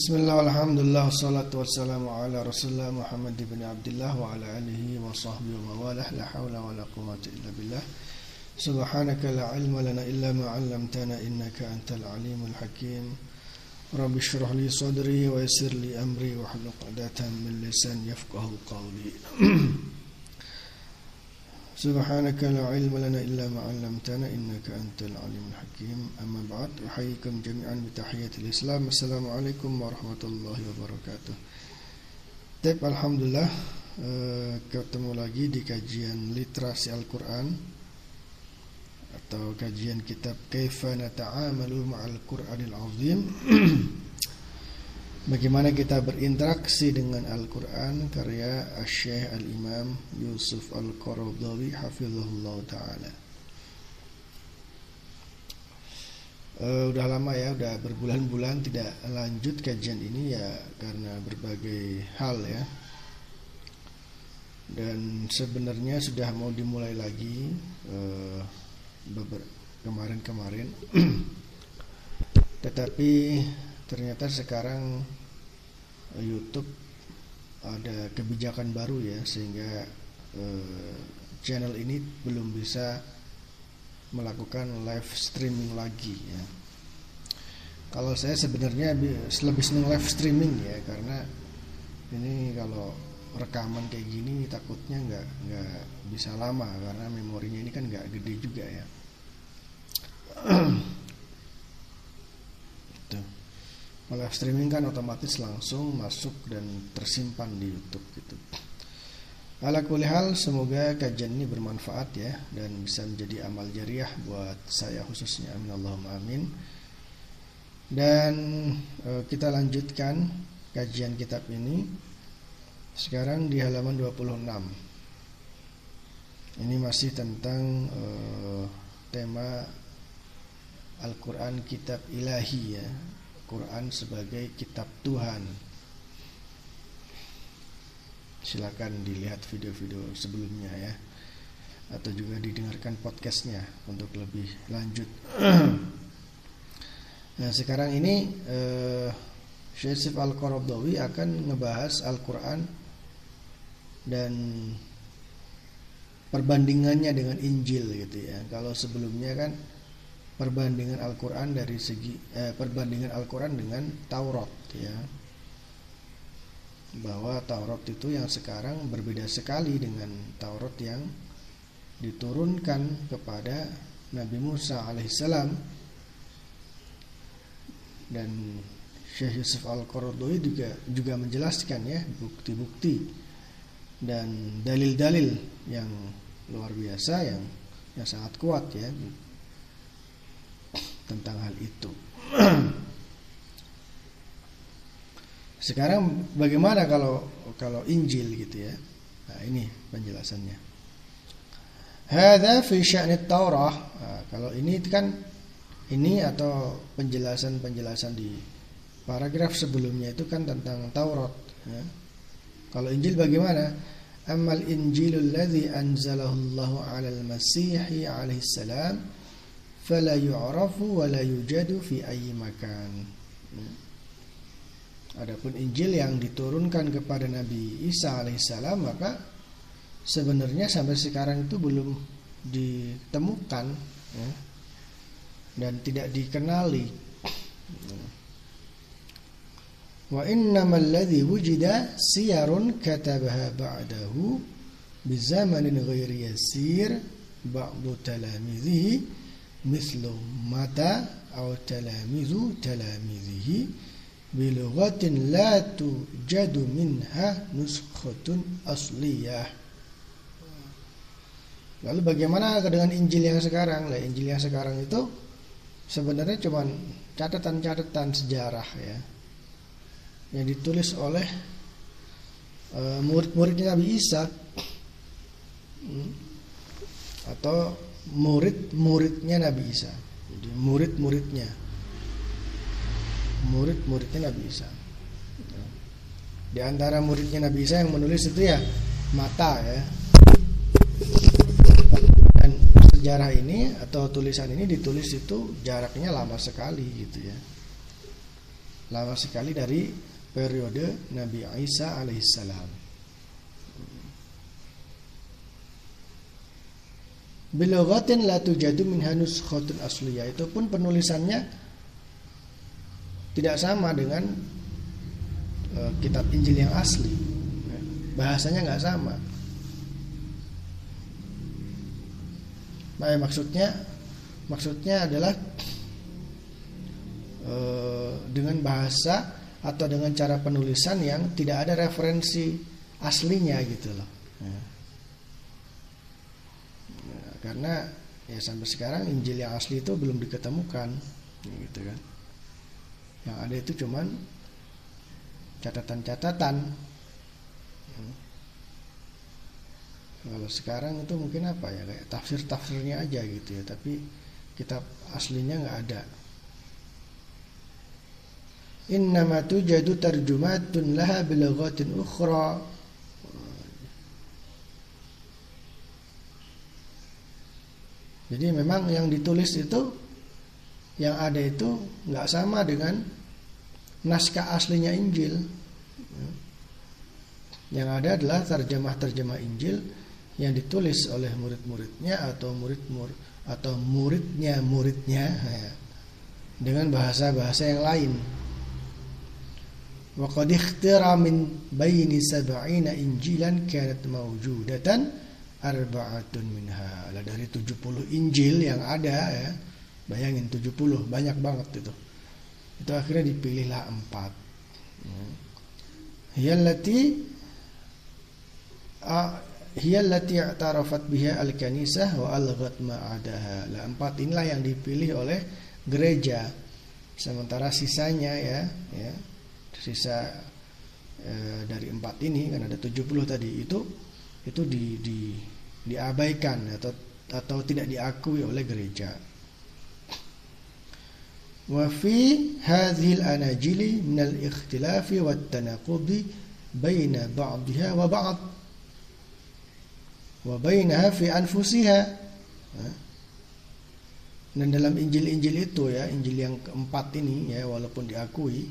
Bismillah, alhamdulillah, salatu wassalamu ala rasulullah Muhammad ibn Abdullah wa ala alihi wa sahbihi wa mawalah. La hawla wa la quwata illa billah. Subhanaka la ilma lana illa ma 'allamtana innaka antal alimul hakim. Rabbi shrah li sadri wa yassir li amri wa hlul 'uqdatam min lisan yafqahu qawli سبحانك لا علم لنا إلا ما علمتنا إنك أنت العليم الحكيم أما بعد أحييكم جميعا بتحية الإسلام السلام عليكم ورحمة الله وبركاته Tep Alhamdulillah ketemu lagi di kajian literasi Al-Quran atau kajian kitab Kaifa Nata'amalu Ma'al Quranil Azim Bagaimana kita berinteraksi dengan Al-Quran Karya Syekh Al-Imam Yusuf Al-Qaradawi Hafizullah Ta'ala. Uh, Udah lama ya Udah berbulan-bulan tidak lanjut kajian ini ya Karena berbagai hal ya. Dan sebenarnya sudah mau dimulai lagi uh, Kemarin-kemarin. Tetapi ternyata sekarang YouTube ada kebijakan baru ya sehingga eh, channel ini belum bisa melakukan live streaming lagi ya. Kalau saya sebenarnya lebih senang live streaming ya karena ini kalau rekaman kayak gini takutnya nggak nggak bisa lama karena memorinya ini kan nggak gede juga ya. live streaming kan otomatis langsung masuk dan tersimpan di YouTube gitu. Ala hal semoga kajian ini bermanfaat ya dan bisa menjadi amal jariah buat saya khususnya amin Allahumma amin. Dan e, kita lanjutkan kajian kitab ini sekarang di halaman 26. Ini masih tentang e, tema Al-Qur'an kitab ilahi ya Quran sebagai kitab Tuhan. Silakan dilihat video-video sebelumnya ya atau juga didengarkan podcastnya untuk lebih lanjut. nah sekarang ini eh, Syekh Al-Qaradawi akan ngebahas Al-Quran dan perbandingannya dengan Injil gitu ya. Kalau sebelumnya kan perbandingan Al-Qur'an dari segi eh, perbandingan Al-Qur'an dengan Taurat ya. Bahwa Taurat itu yang sekarang berbeda sekali dengan Taurat yang diturunkan kepada Nabi Musa alaihissalam dan Syekh Yusuf Al-Qaradawi juga juga menjelaskan ya bukti-bukti dan dalil-dalil yang luar biasa yang yang sangat kuat ya tentang hal itu. Sekarang bagaimana kalau kalau Injil gitu ya? Nah, ini penjelasannya. Hadza fi sya'ni Taurah. Nah, kalau ini kan ini atau penjelasan-penjelasan di paragraf sebelumnya itu kan tentang Taurat ya. Kalau Injil bagaimana? Amal Injilul ladzi anzalahu Allah 'alal Masih alaihi salam fala yu'rafu wa la yujadu fi ayyi makan. Adapun Injil yang diturunkan kepada Nabi Isa alaihissalam maka sebenarnya sampai sekarang itu belum ditemukan ya, dan tidak dikenali. Wa innamal ladzi wujida siyarun katabaha ba'dahu bizamanin ghairi yasir ba'du talamidhihi mislu mata atau talamizu talamizihi bilughatin la tujadu minha nuskhatun asliyah Lalu bagaimana dengan Injil yang sekarang? Lah Injil yang sekarang itu sebenarnya cuma catatan-catatan sejarah ya. Yang ditulis oleh uh, murid-muridnya Nabi Isa hmm. atau murid-muridnya Nabi Isa. Jadi murid-muridnya. Murid-muridnya Nabi Isa. Di antara muridnya Nabi Isa yang menulis itu ya mata ya. Dan sejarah ini atau tulisan ini ditulis itu jaraknya lama sekali gitu ya. lama sekali dari periode Nabi Isa alaihissalam. Biloghatin la tujadu minha nuskhatun asliyah itu pun penulisannya tidak sama dengan uh, kitab Injil yang asli. Bahasanya nggak sama. Nah, maksudnya maksudnya adalah e, dengan bahasa atau dengan cara penulisan yang tidak ada referensi aslinya gitu loh. Ya. Karena ya sampai sekarang Injil yang asli itu belum diketemukan, gitu kan. Yang ada itu cuman catatan-catatan. Kalau sekarang itu mungkin apa ya kayak tafsir-tafsirnya aja gitu ya, tapi kitab aslinya nggak ada. Innama tujadu tarjumatun laha bilaghatin ukhra. Jadi memang yang ditulis itu yang ada itu nggak sama dengan naskah aslinya Injil. Yang ada adalah terjemah-terjemah Injil yang ditulis oleh murid-muridnya atau murid-murid atau muridnya muridnya ya, dengan bahasa-bahasa yang lain. Wa qad min baini sab'ina injilan kanat mawjudatan arba'atun minha. Lah dari 70 Injil yang ada ya. Bayangin 70 banyak banget itu. Itu akhirnya dipilihlah empat. Hiyallati hiya allati i'tarafat biha al-kanisah wa alghat ma'adaha. Lah empat inilah yang dipilih oleh gereja. Sementara sisanya ya, ya sisa e, dari empat ini kan ada 70 tadi itu itu di, di diabaikan atau atau tidak diakui oleh gereja. Wa fi hadhihi al-anajili min al-ikhtilafi wat tanaqudi baina ba'dihha wa ba'd. Wa bainaha fi anfusiha. Dan dalam Injil-Injil itu ya Injil yang keempat ini ya walaupun diakui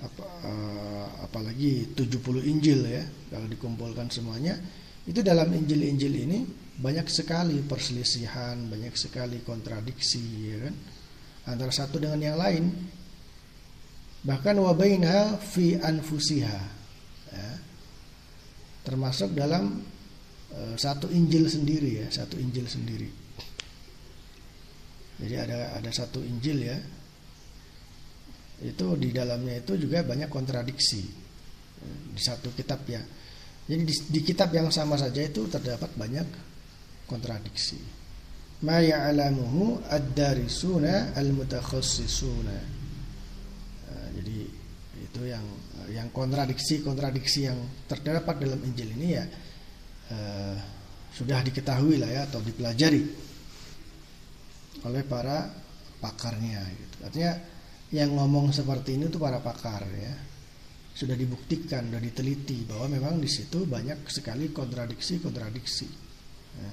apa, uh, apalagi 70 Injil ya kalau dikumpulkan semuanya itu dalam Injil-Injil ini banyak sekali perselisihan banyak sekali kontradiksi ya kan antara satu dengan yang lain bahkan wabainha fi anfusiha ya. termasuk dalam Eh, satu Injil sendiri ya, satu Injil sendiri. Jadi ada ada satu Injil ya. Itu di dalamnya itu juga banyak kontradiksi eh, di satu kitab ya. Jadi di, di kitab yang sama saja itu terdapat banyak kontradiksi. Ma ya'lamuhu ad-darisuna al-mutakhassisuna. Nah, jadi itu yang yang kontradiksi-kontradiksi yang terdapat dalam Injil ini ya Eh, sudah diketahui lah ya atau dipelajari oleh para pakarnya gitu. Artinya yang ngomong seperti ini tuh para pakar ya. Sudah dibuktikan, sudah diteliti bahwa memang di situ banyak sekali kontradiksi-kontradiksi. Ya.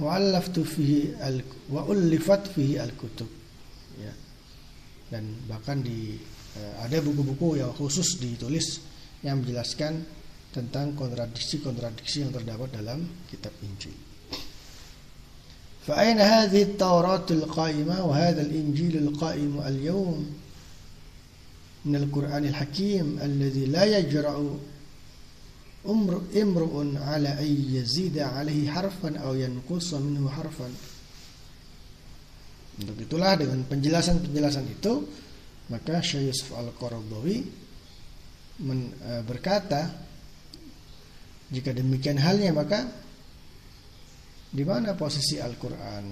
Wa fihi al fihi al-kutub. Ya. Dan bahkan di eh, ada buku-buku yang khusus ditulis yang menjelaskan tentang kontradiksi-kontradiksi yang terdapat dalam kitab Injil. فأين هذه التوراة القائمة وهذا الإنجيل القائم اليوم من القرآن الحكيم الذي لا يجرأ امرؤ على أن يزيد عليه حرفا أو ينقص منه حرفا Untuk itulah dengan penjelasan-penjelasan itu maka Syekh Yusuf Al-Qaradawi eh, berkata jika demikian halnya maka di mana posisi Al-Qur'an?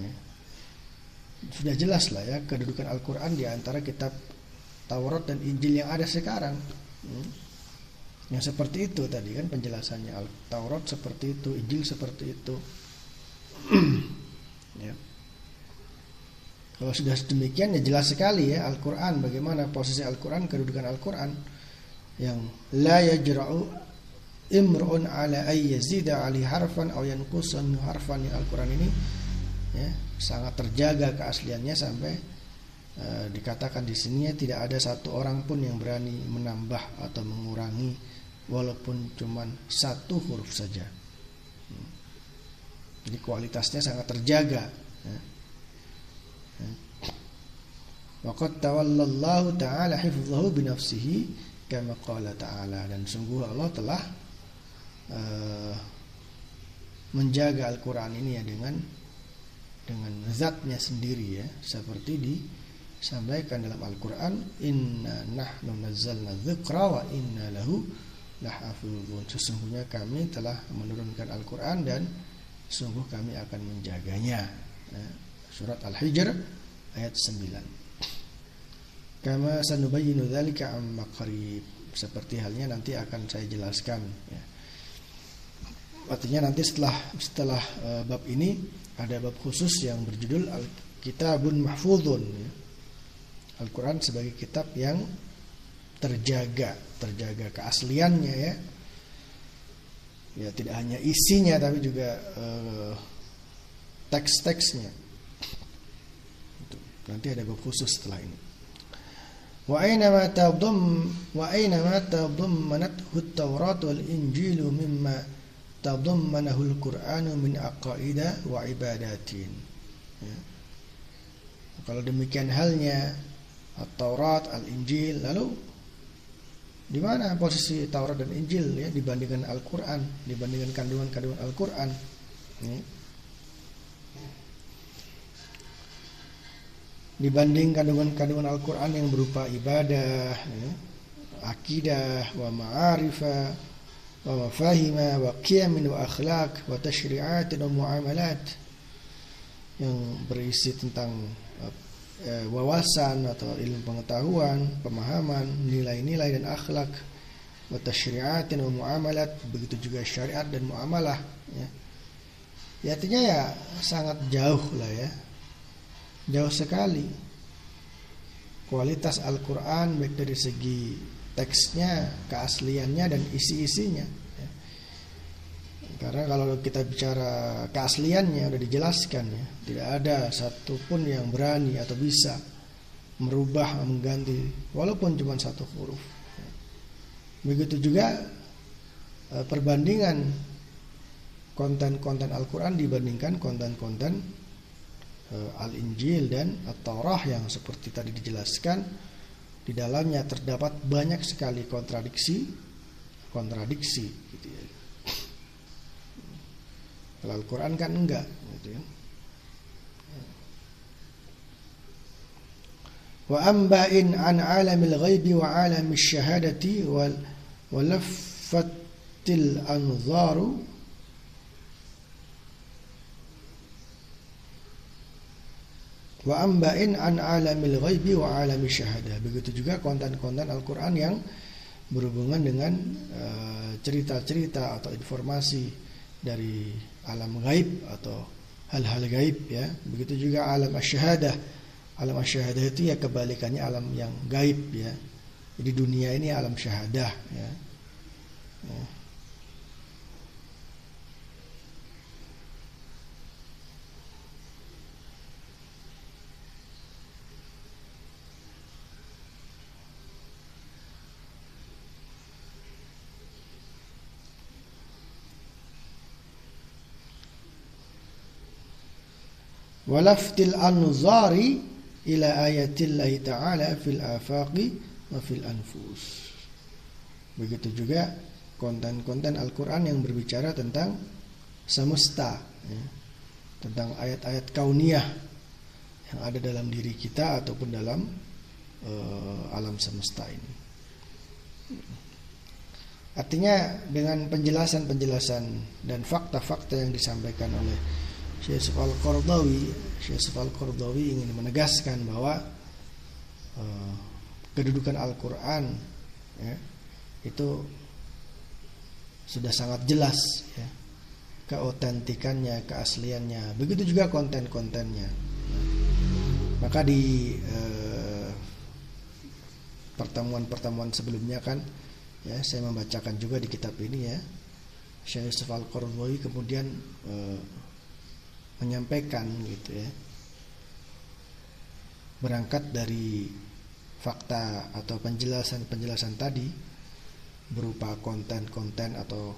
Sudah jelas lah ya kedudukan Al-Qur'an di antara kitab Taurat dan Injil yang ada sekarang. Hmm. Yang seperti itu tadi kan penjelasannya Al-Taurat seperti itu, Injil seperti itu. ya. Kalau sudah demikian ya jelas sekali ya Al-Qur'an bagaimana posisi Al-Qur'an kedudukan Al-Qur'an yang la yajra'u imrun ala ay yazida ali harfan aw yanqusan harfan Al-Qur'an ini ya, sangat terjaga keasliannya sampai e, dikatakan di sini tidak ada satu orang pun yang berani menambah atau mengurangi walaupun cuma satu huruf saja. Hmm. Jadi kualitasnya sangat terjaga. Ya. Ya. Waqad tawallallahu ta'ala hifzahu binafsihi kama qala ta'ala dan sungguh Allah telah uh, menjaga Al-Qur'an ini ya dengan dengan zatnya sendiri ya seperti disampaikan dalam Al-Qur'an inna nahnu nazzalna dzikra wa inna lahu lahafizun sesungguhnya kami telah menurunkan Al-Qur'an dan sungguh kami akan menjaganya ya. surat Al-Hijr ayat 9 kama sanubayyinu dzalika amma qarib seperti halnya nanti akan saya jelaskan ya. Artinya nanti setelah setelah uh, bab ini ada bab khusus yang berjudul Al-Kitabun Mahfudun ya. Al-Quran sebagai kitab yang terjaga terjaga keasliannya ya. Ya tidak hanya isinya tapi juga uh, teks-teksnya. Nanti ada bab khusus setelah ini. Wa aina ma tadum wa aina ma tadammanahul Qur'anu min aqaida wa ibadatin. Ya. Kalau demikian halnya Taurat, Al-Injil, lalu di mana posisi Taurat dan Injil ya dibandingkan Al-Qur'an, dibandingkan kandungan-kandungan Al-Qur'an? Ya. Dibanding kandungan-kandungan Al-Qur'an yang berupa ibadah, ya, akidah, wa ma'arifah, ومفاهيم وقيم وأخلاق وتشريعات ومعاملات yang berisi tentang uh, wawasan atau ilmu pengetahuan, pemahaman, nilai-nilai dan akhlak, wa tasyri'atin wa muamalat, begitu juga syariat dan muamalah ya. ya artinya ya sangat jauh lah ya. Jauh sekali. Kualitas Al-Qur'an baik dari segi teksnya, keasliannya dan isi-isinya. Ya. Karena kalau kita bicara keasliannya udah dijelaskan ya, tidak ada satupun yang berani atau bisa merubah mengganti walaupun cuma satu huruf. Begitu juga eh, perbandingan konten-konten Al-Quran dibandingkan konten-konten eh, Al-Injil dan At-Taurah yang seperti tadi dijelaskan di dalamnya terdapat banyak sekali kontradiksi kontradiksi gitu ya. Kalau Al-Quran kan enggak gitu ya. Wa amba'in an alamil ghaibi wa alamil syahadati wal walaffatil anzaru wa amba'in an alamil ghaibi wa alami syahadah. Begitu juga konten-konten Al-Qur'an yang berhubungan dengan eh, cerita-cerita atau informasi dari alam gaib atau hal-hal gaib ya. Begitu juga alam asyahadah. Alam asyahadah itu ya kebalikannya alam yang gaib ya. Jadi dunia ini alam syahadah ya. ya. Walaftil anzari ila ayatillahi ta'ala fil afaqi wa fil anfus. Begitu juga konten-konten Al-Qur'an yang berbicara tentang semesta ya. Tentang ayat-ayat kauniyah yang ada dalam diri kita ataupun dalam uh, alam semesta ini. Artinya dengan penjelasan-penjelasan dan fakta-fakta yang disampaikan oleh Syekh Yusuf Al-Qardawi Syekh Yusuf Al-Qardawi ingin menegaskan bahwa uh, kedudukan Al-Quran ya, itu sudah sangat jelas ya, keotentikannya, keasliannya, begitu juga konten-kontennya. Maka di uh, pertemuan-pertemuan sebelumnya kan ya saya membacakan juga di kitab ini ya Syekh Yusuf Al-Qardawi kemudian uh, menyampaikan gitu ya berangkat dari fakta atau penjelasan-penjelasan tadi berupa konten-konten atau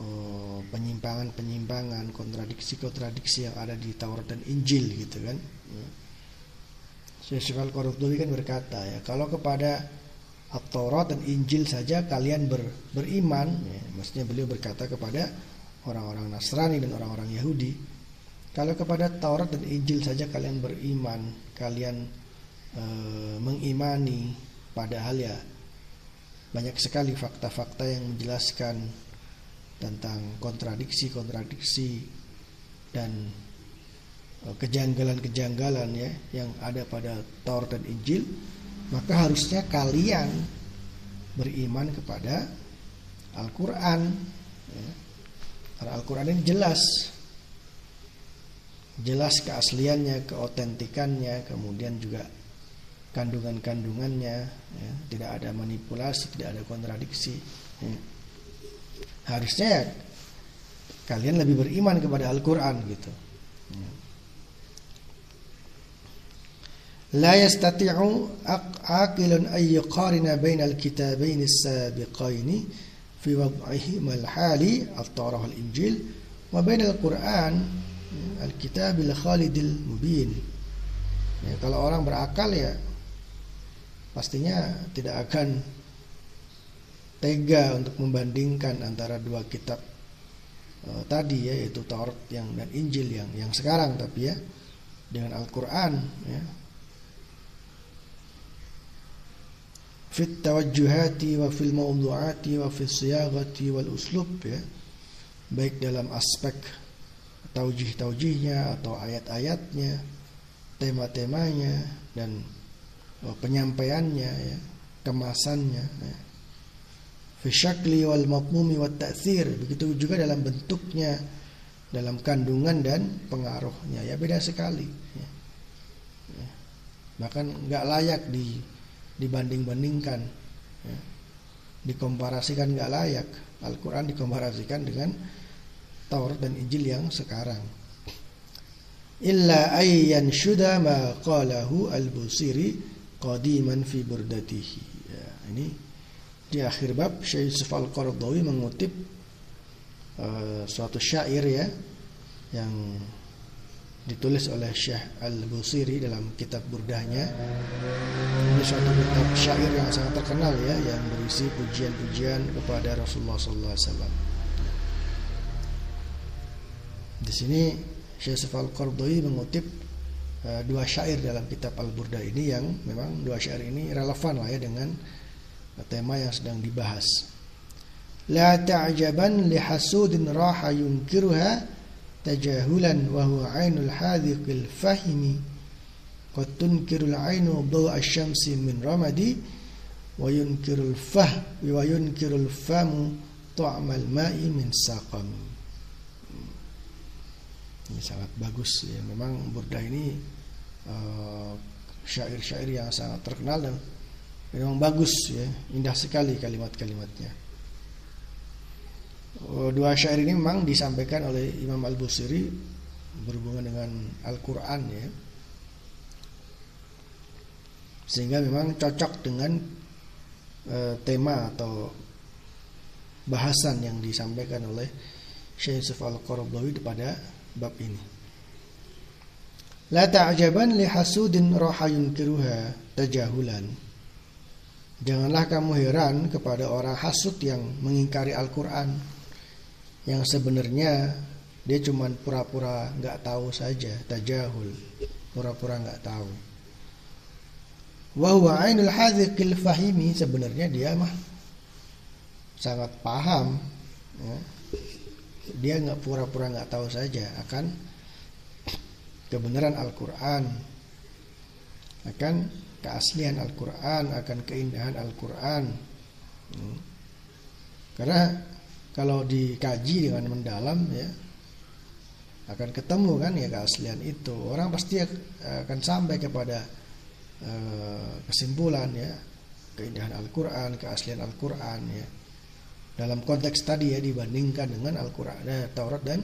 oh, penyimpangan-penyimpangan, kontradiksi-kontradiksi yang ada di Taurat dan Injil gitu kan. Syekh Al-Qurtubi kan berkata ya, kalau kepada Taurat dan Injil saja kalian ber, beriman, ya, maksudnya beliau berkata kepada orang-orang Nasrani dan orang-orang Yahudi, kalau kepada Taurat dan Injil saja kalian beriman, kalian e, mengimani, padahal ya banyak sekali fakta-fakta yang menjelaskan tentang kontradiksi-kontradiksi dan eh, kejanggalan-kejanggalan ya yang ada pada Taurat dan Injil, maka harusnya kalian beriman kepada Al-Quran. Ya. Al-Quran ini jelas jelas keasliannya, keotentikannya, kemudian juga kandungan-kandungannya, ya, tidak ada manipulasi, tidak ada kontradiksi. Ya. Harusnya ya, kalian lebih beriman kepada Al-Quran gitu. Ya. Yastati'u aqilun ay yuqarina baina al-kitabain as-sabiqain fi wad'ihima al-hali at-Taurah wal-Injil wa baina al-Quran Al-Kitabil Khalidil Mubin. Ya, kalau orang berakal ya pastinya tidak akan tega untuk membandingkan antara dua kitab uh, tadi ya yaitu Taurat yang dan Injil yang yang sekarang tapi ya dengan Al-Qur'an ya. Fit tawajjuhati wa fil mawdu'ati wa fil siyagati wal uslub ya. Baik dalam aspek taujih-taujihnya atau ayat-ayatnya, tema-temanya dan oh, penyampaiannya ya, kemasannya ya. Fisyakli wal mafhumi wat ta'thir, begitu juga dalam bentuknya, dalam kandungan dan pengaruhnya ya beda sekali ya. Ya. Bahkan nggak layak di dibanding-bandingkan ya. Dikomparasikan nggak layak Al-Quran dikomparasikan dengan Taurat dan Injil yang sekarang. Illa ayyan syuda ma qalahu al-Busiri qadiman fi burdatihi. Ya, ini di akhir bab Syekh Yusuf Al-Qaradawi mengutip uh, suatu syair ya yang ditulis oleh Syekh Al-Busiri dalam kitab burdahnya. Ini suatu kitab syair yang sangat terkenal ya yang berisi pujian-pujian kepada Rasulullah wasallam. Di sini Syekh Al-Qardawi mengutip uh, dua syair dalam kitab Al-Burda ini yang memang dua syair ini relevan lah ya dengan tema yang sedang dibahas. La ta'jaban li hasudin raha yunkiruha tajahulan wa huwa ainul hadhiqil fahimi qad tunkirul ainu daw asy-syamsi min ramadi wa yunkirul fah wa yunkirul famu ta'mal ma'i min saqami sangat bagus. Ya memang Burda ini uh, syair-syair yang sangat terkenal dan memang bagus ya. Indah sekali kalimat-kalimatnya. Uh, dua syair ini memang disampaikan oleh Imam Al Busiri berhubungan dengan Al-Quran ya. Sehingga memang cocok dengan uh, tema atau bahasan yang disampaikan oleh Syekh Yusuf Al-Qaradawi pada bab ini. La ta'jaban li hasudin raha yunkiruha tajahulan. Janganlah kamu heran kepada orang hasud yang mengingkari Al-Quran. Yang sebenarnya dia cuma pura-pura nggak tahu saja Tajahul. Pura-pura nggak tahu. Wahuwa ainul fahimi. Sebenarnya dia mah Sangat paham ya dia nggak pura-pura nggak tahu saja akan kebenaran Al-Quran akan keaslian Al-Quran akan keindahan Al-Quran. Hmm. karena kalau dikaji dengan mendalam ya akan ketemu kan ya keaslian itu. Orang pasti akan sampai kepada uh, kesimpulan ya keindahan Al-Quran keaslian Al-Quran ya dalam konteks tadi ya dibandingkan dengan Al-Qur'an, eh, Taurat dan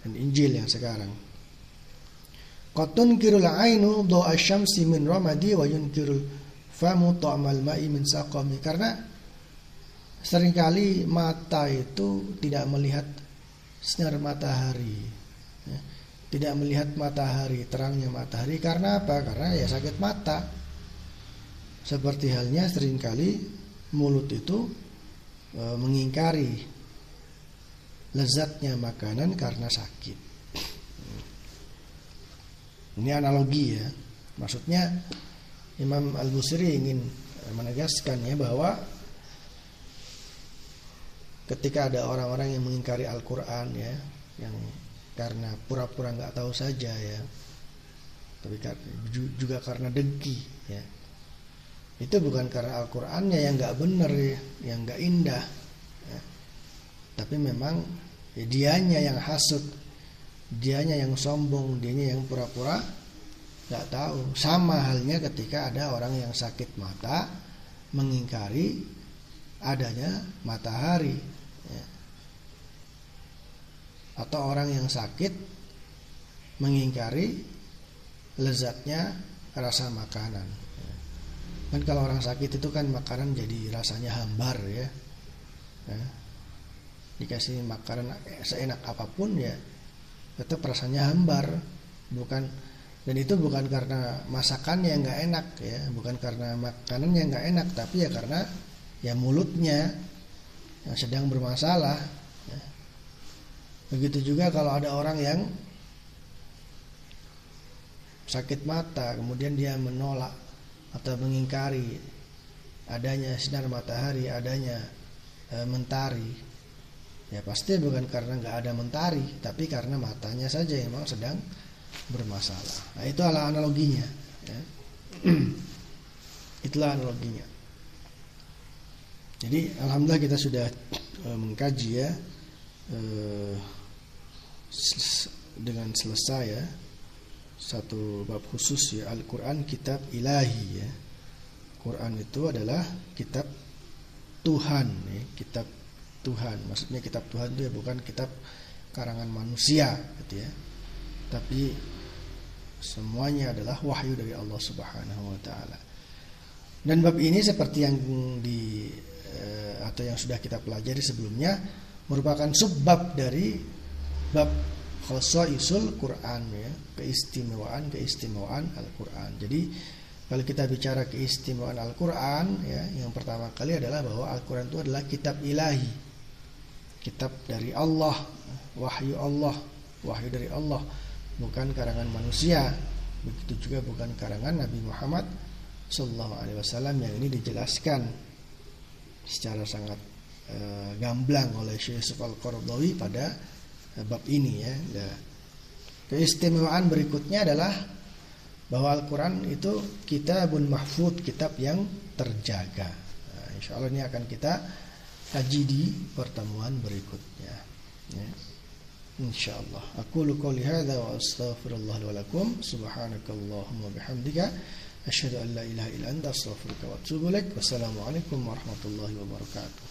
dan Injil yang sekarang. Qatun kirul ainu doa syamsi min ramadi wa yunkirul famu ta'mal ma'i min saqami. Karena sering kali mata itu tidak melihat sinar matahari. Ya. Tidak melihat matahari, terangnya matahari karena apa? Karena ya sakit mata. Seperti halnya sering kali mulut itu e, mengingkari lezatnya makanan karena sakit. Ini analogi ya. Maksudnya Imam Al-Busiri ingin menegaskan ya bahwa ketika ada orang-orang yang mengingkari Al-Qur'an ya, yang karena pura-pura nggak tahu saja ya. Tapi juga karena dengki ya. Itu bukan karena Al-Qur'annya yang nggak benar ya, yang nggak indah. Ya. Tapi memang ya, dianya yang hasut dianya yang sombong, dianya yang pura-pura nggak tahu. Sama halnya ketika ada orang yang sakit mata mengingkari adanya matahari, ya. atau orang yang sakit mengingkari lezatnya rasa makanan. Kan kalau orang sakit itu kan makanan jadi rasanya hambar ya. ya. Dikasih makanan seenak apa pun ya tetap rasanya hambar bukan dan itu bukan karena masakannya nggak enak ya bukan karena makanannya nggak enak tapi ya karena ya mulutnya yang sedang bermasalah ya. begitu juga kalau ada orang yang sakit mata kemudian dia menolak atau mengingkari adanya sinar matahari adanya e, mentari Ya pasti bukan karena nggak ada mentari, tapi karena matanya saja yang memang sedang bermasalah. Nah itu adalah analoginya. Ya. Itulah analoginya. Jadi alhamdulillah kita sudah e, mengkaji ya e, dengan selesai ya satu bab khusus ya Al-Quran kitab ilahi ya. Quran itu adalah kitab Tuhan ya, kitab Tuhan. Maksudnya kitab Tuhan itu ya bukan kitab karangan manusia gitu ya. Tapi semuanya adalah wahyu dari Allah Subhanahu wa taala. Dan bab ini seperti yang di eh, atau yang sudah kita pelajari sebelumnya merupakan subbab dari bab khosaisul Quran ya, keistimewaan keistimewaan Al-Qur'an. Jadi kalau kita bicara keistimewaan Al-Qur'an ya, yang pertama kali adalah bahwa Al-Qur'an itu adalah kitab ilahi kitab dari Allah, wahyu Allah, wahyu dari Allah, bukan karangan manusia. Begitu juga bukan karangan Nabi Muhammad Sallallahu Alaihi Wasallam yang ini dijelaskan secara sangat e, gamblang oleh Syekh Yusuf Al Qaradawi pada bab ini ya. Nah, keistimewaan berikutnya adalah bahwa Al-Quran itu kitabun mahfud, kitab yang terjaga. Nah, insya Allah ini akan kita kaji di pertemuan berikutnya ya. insyaallah aku qouli hadza wa astaghfirullah wa lakum subhanakallahumma bihamdika asyhadu an la ilaha illa anta astaghfiruka wa atubu ilaik wassalamu alaikum warahmatullahi wabarakatuh